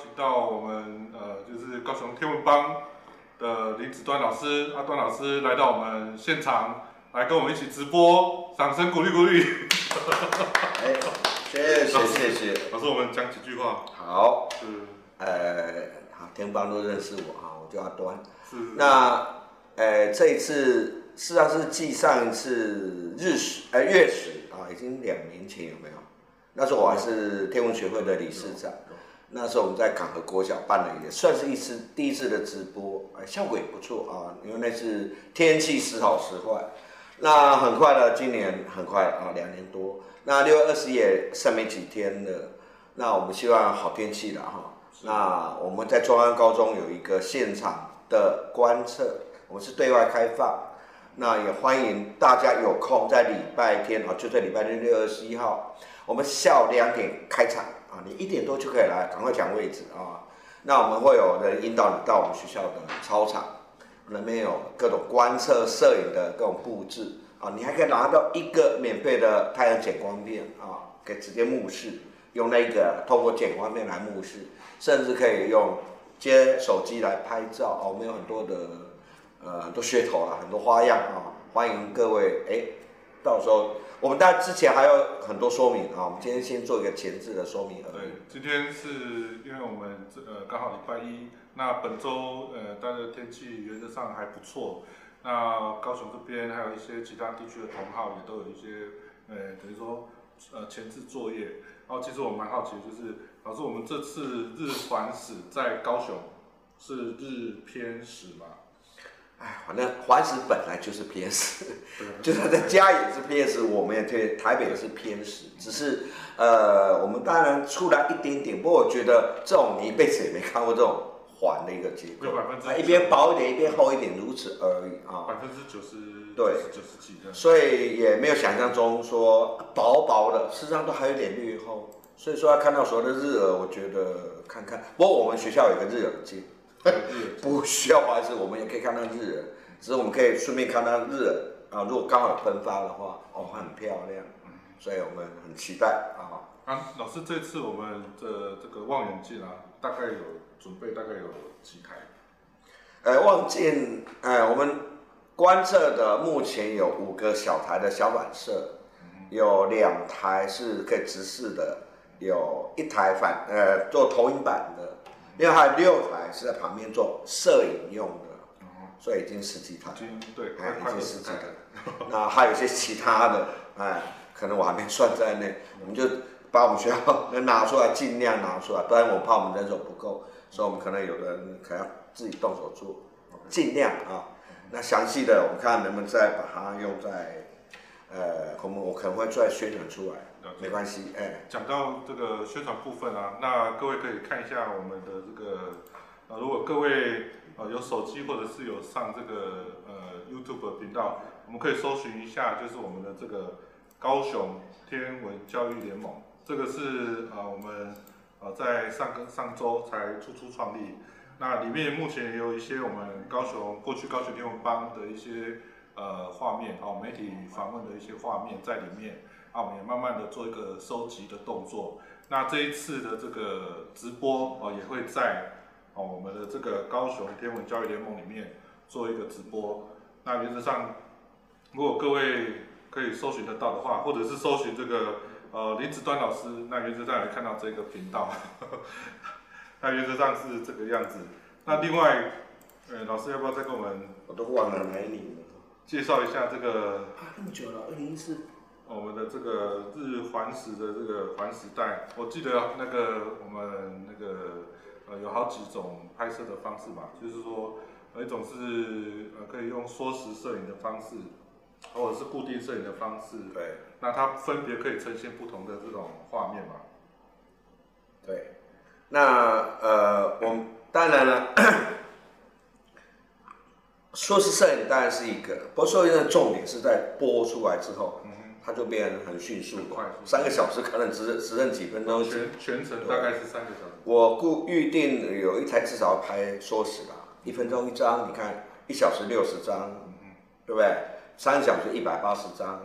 请到我们呃，就是高雄天文帮的林子端老师，阿端老师来到我们现场，来跟我们一起直播，掌声鼓励鼓励。哎，谢谢谢谢。老师，我们讲几句话。好，是呃，好，天帮都认识我哈，我叫阿端。是。那，呃，这一次实际上是继上一次日食，呃，月食啊，已经两年前有没有？那时候我还是天文学会的理事长。那时候我们在港和国小办了，也算是一次第一次的直播，效果也不错啊。因为那是天气时好时坏，那很快了，今年很快啊，两年多。那六月二十也剩没几天了，那我们希望好天气了哈。那我们在中央高中有一个现场的观测，我们是对外开放，那也欢迎大家有空在礼拜天啊，就在礼拜六六月二十一号，我们下午两点开场。啊，你一点多就可以来，赶快抢位置啊！那我们会有人引导你到我们学校的操场，那边有各种观测摄影的各种布置啊，你还可以拿到一个免费的太阳减光片啊，可以直接目视，用那个透过减光片来目视，甚至可以用接手机来拍照哦。我们有很多的呃很多噱头啊，很多花样啊，欢迎各位哎，到时候。我们大之前还有很多说明啊，我们今天先做一个前置的说明。对，今天是因为我们这呃刚好礼拜一，那本周呃大家的天气原则上还不错，那高雄这边还有一些其他地区的同好也都有一些呃等于说呃前置作业。然后其实我蛮好奇，就是老师我们这次日环食在高雄是日偏食吗？哎，反正环石本来就是偏食，就算在家也是偏食，我们也对台北也是偏食，只是呃，我们当然出来一点点，不过我觉得这种你一辈子也没看过这种环的一个结构，一边薄一点，一边厚一点，如此而已啊。百分之九十，对，九十几的，所以也没有想象中说薄薄的，事实上都还有点略厚，所以说要看到所有的日耳，我觉得看看。不过我们学校有个日耳镜。不需要怀疑，我们也可以看到日人，只是我们可以顺便看到日人啊。如果刚好喷发的话，哦，很漂亮，所以我们很期待啊。啊，老师，这次我们的这个望远镜啊，大概有准备大概有几台？呃，望镜，呃，我们观测的目前有五个小台的小反射，有两台是可以直视的，有一台反呃做投影板的。另外还有六台是在旁边做摄影用的，所以已经十几台，对，已经十几台。那还有一些其他的，哎，可能我还没算在内。我们就把我们学校能拿出来，尽量拿出来。不然我怕我们人手不够，所以我们可能有的人可能要自己动手做，尽量啊。那详细的我们看能不能再把它用在，呃，我们我可能会再宣传出来。没关系，哎，讲到这个宣传部分啊，那各位可以看一下我们的这个，呃，如果各位呃有手机或者是有上这个呃 YouTube 频道，我们可以搜寻一下，就是我们的这个高雄天文教育联盟，这个是呃我们呃在上个上周才初初创立，那里面目前也有一些我们高雄过去高雄天文帮的一些呃画面哦，媒体访问的一些画面在里面。啊，我们也慢慢的做一个收集的动作。那这一次的这个直播哦，也会在哦我们的这个高雄天文教育联盟里面做一个直播。那原则上，如果各位可以搜寻得到的话，或者是搜寻这个呃林子端老师，那原则上也看到这个频道。那原则上是这个样子。那另外，呃，老师要不要再跟我们？我都忘了哪里了。介绍一下这个。啊，那么久了，二零一四。我们的这个日环食的这个环食带，我记得那个我们那个呃有好几种拍摄的方式吧，就是说有一种是呃可以用缩时摄影的方式，或者是固定摄影的方式，对，那它分别可以呈现不同的这种画面嘛。对，那呃我们当然了，缩时摄影当然是一个，不过摄影的重点是在播出来之后。它就变很迅速，快三个小时可能只只剩几分钟。全全程大概是三个小时。我估预定有一台至少拍缩时吧，一分钟一张，你看一小时六十张，对不对？三小时一百八十张，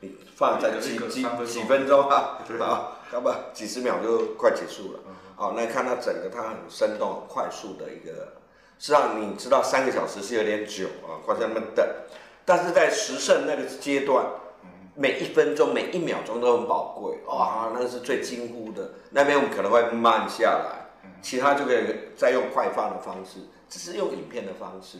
你放在几几几分钟啊？啊，要不几十秒就快结束了。哦，那看它整个它很生动、很快速的一个。实际上你知道三个小时是有点久啊，光在那么等，但是在十胜那个阶段，每一分钟、每一秒钟都很宝贵哇，那个是最惊呼的。那边我们可能会慢下来，其他就可以再用快放的方式，只是用影片的方式。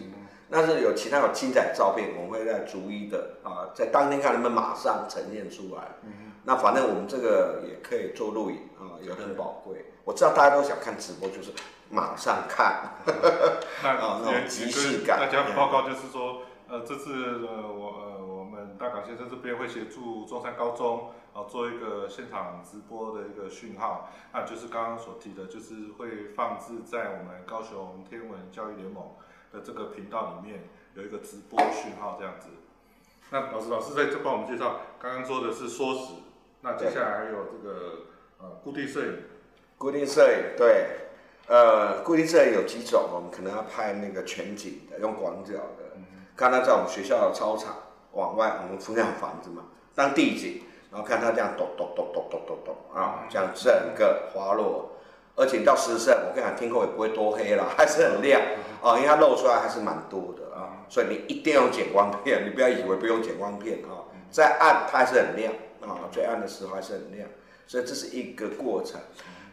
那是有其他有精彩照片，我们会再逐一的啊，在当天看能不能马上呈现出来。那反正我们这个也可以做录影啊，有的很宝贵。我知道大家都想看直播，就是马上看，那那种即视感。大家报告就是说，呃，这次呃我大港先生这边会协助中山高中啊做一个现场直播的一个讯号，那就是刚刚所提的，就是会放置在我们高雄天文教育联盟的这个频道里面有一个直播讯号这样子。那老师老师在这帮我们介绍，刚刚说的是缩时，那接下来还有这个呃固定摄影。固定摄影对，呃，固定摄影有几种，我们可能要拍那个全景的，用广角的。看他在我们学校的操场往外，我们附近有房子嘛，当地景，然后看它这样抖抖抖抖抖抖抖啊，这样整个滑落，而且到十胜，我跟你讲，天空也不会多黑了，还是很亮啊，因为它露出来还是蛮多的啊，所以你一定要用减光片，你不要以为不用减光片啊，再暗它还是很亮啊，最暗的时候还是很亮，所以这是一个过程。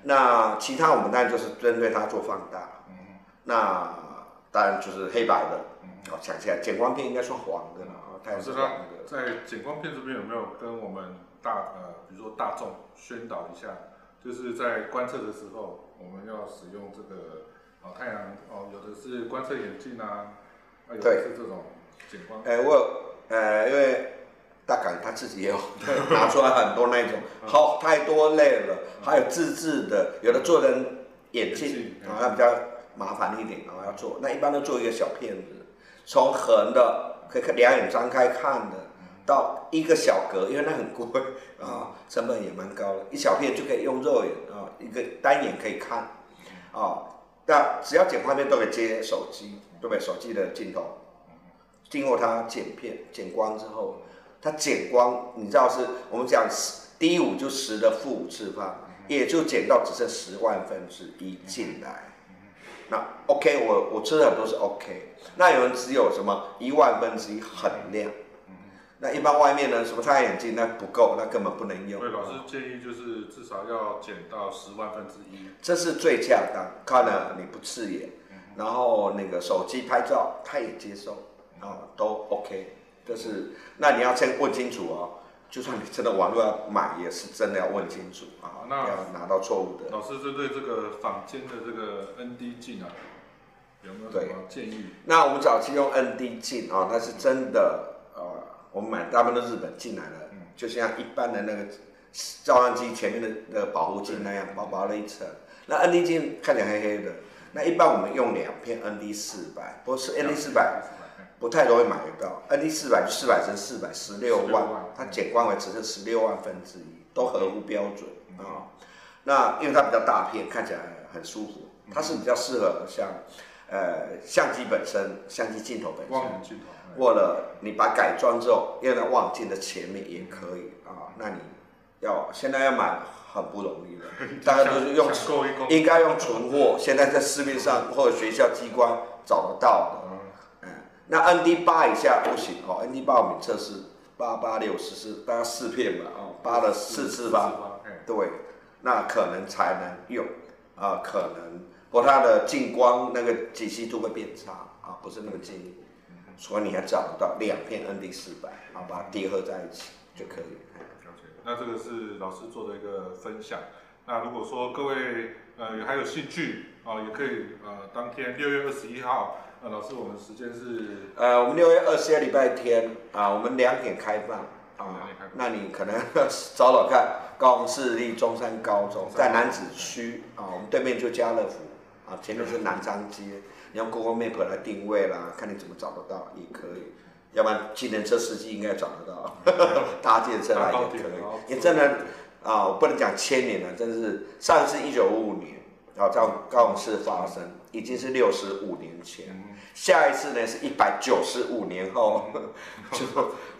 那其他我们当然就是针对它做放大，那当然就是黑白的，哦，想起来减光片应该算黄的了啊，它也是黄的。在减光片这边有没有跟我们大呃，比如说大众宣导一下，就是在观测的时候，我们要使用这个哦太阳哦，有的是观测眼镜啊，有的是这种减光。哎，我呃，因为。大港他自己也有 拿出来很多那种，好太多类了，还有自制的，有的做人眼镜，啊，那比较麻烦一点，然后要做，那一般都做一个小片子，从横的可以看两眼张开看的，到一个小格，因为那很贵啊，成本也蛮高的，一小片就可以用肉眼啊，一个单眼可以看，啊，那只要剪画面都可以接手机，对不对？手机的镜头，经过它剪片剪光之后。它减光，你知道是我们讲十 D 五就十的负五次方，也就减到只剩十万分之一进来。那 OK，我我吃的很多是 OK。那有人只有什么一万分之一很亮。那一般外面呢，什么太阳眼镜那不够，那根本不能用。对，老师建议就是至少要减到十万分之一。这是最恰当，看了你不刺眼，然后那个手机拍照他也接受啊，都 OK。这是，那你要先问清楚哦。就算你真的网络要买，也是真的要问清楚啊，不要拿到错误的。老师针对这个坊间的这个 ND 镜啊，有没有什么建议？那我们早期用 ND 镜啊，那是真的呃，我们买大部分都日本进来的，就像一般的那个照相机前面的那个保护镜那样，薄薄的一层。那 ND 镜看起来黑黑的，那一般我们用两片 ND 四百，不是 ND 四百。不太容易买得到，ND 四百就四百乘四百，十六万，它减光为只是十六万分之一，都合乎标准啊。那因为它比较大片，看起来很舒服，它是比较适合像，呃，相机本身，相机镜头本身，或者你把改装之后用在望镜的前面也可以啊。那你要现在要买很不容易的，大家都是用，应该用存货，现在在市面上或者学校机关找得到的。那 N D 八以下不行哦，N D 八我们测试八八六十四，大概四片吧，哦，八的四次方，对，那可能才能用，啊，可能，不过它的近光那个解析度会变差，啊，不是那么近，所以你还找不到两片 N D 四百，啊，把它叠合在一起就可以。了解，那这个是老师做的一个分享。那如果说各位呃还有兴趣，啊，也可以呃当天六月二十一号。那老师，我们时间是？呃，我们六月二十二礼拜天啊，我们两点开放啊。那你可能 找找看，高雄市立中山高中在南子区啊，我们对面就家乐福啊，前面是南昌街，你用 Google Map 来定位啦，看你怎么找得到也可以。要不然，计程车司机应该找得到，搭计车来也可以。你真的啊，我不能讲千年了，真的是上次一九五五年。然后在高雄市发生，已经是六十五年前，下一次呢是一百九十五年后，就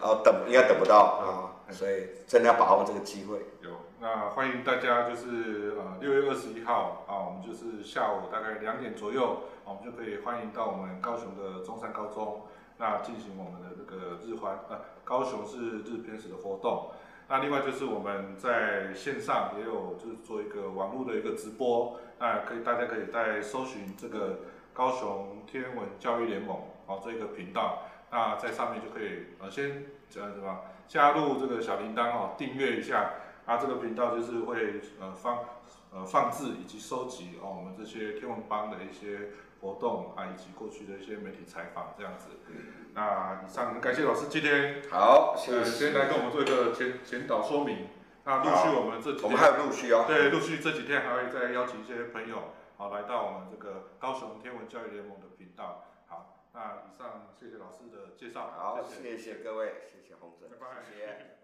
呃等应该等不到啊，所以真的要把握这个机会。有，那欢迎大家就是呃六月二十一号啊，我们就是下午大概两点左右，我们就可以欢迎到我们高雄的中山高中，那进行我们的这个日欢呃高雄市日偏食的活动。那另外就是我们在线上也有就是做一个网络的一个直播，那可以大家可以在搜寻这个高雄天文教育联盟哦这个频道，那在上面就可以呃先呃什么加入这个小铃铛哦，订阅一下。啊，这个频道就是会呃放呃放置以及收集哦我们这些天文班的一些活动啊，以及过去的一些媒体采访这样子。那以上感谢老师今天好，呃先来跟我们做一个前前导说明。那陆续我们这几天我们还有陆续哦。对，陆续这几天还会再邀请一些朋友好来到我们这个高雄天文教育联盟的频道。好，那以上谢谢老师的介绍。好，谢谢谢谢各位，谢谢洪总，拜拜谢谢。